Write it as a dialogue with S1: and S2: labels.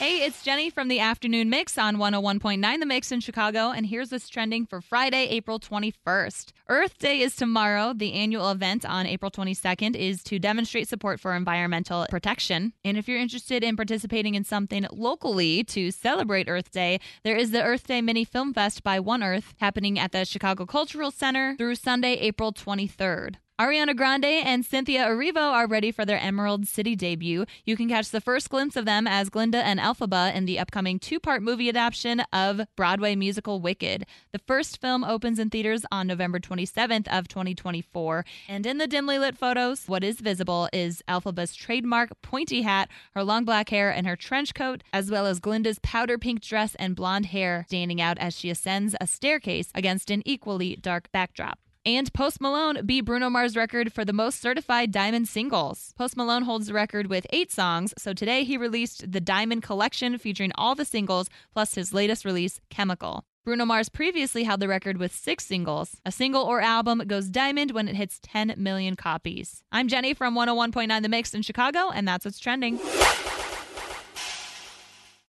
S1: Hey, it's Jenny from the Afternoon Mix on 101.9 The Mix in Chicago, and here's what's trending for Friday, April 21st. Earth Day is tomorrow. The annual event on April 22nd is to demonstrate support for environmental protection. And if you're interested in participating in something locally to celebrate Earth Day, there is the Earth Day Mini Film Fest by One Earth happening at the Chicago Cultural Center through Sunday, April 23rd. Ariana Grande and Cynthia Erivo are ready for their Emerald City debut. You can catch the first glimpse of them as Glinda and Elphaba in the upcoming two-part movie adaptation of Broadway musical Wicked. The first film opens in theaters on November 27th of 2024, and in the dimly lit photos, what is visible is Elphaba's trademark pointy hat, her long black hair, and her trench coat, as well as Glinda's powder pink dress and blonde hair standing out as she ascends a staircase against an equally dark backdrop. And Post Malone beat Bruno Mars' record for the most certified diamond singles. Post Malone holds the record with eight songs, so today he released the Diamond Collection featuring all the singles plus his latest release, Chemical. Bruno Mars previously held the record with six singles. A single or album goes diamond when it hits 10 million copies. I'm Jenny from 101.9 The Mix in Chicago, and that's what's trending.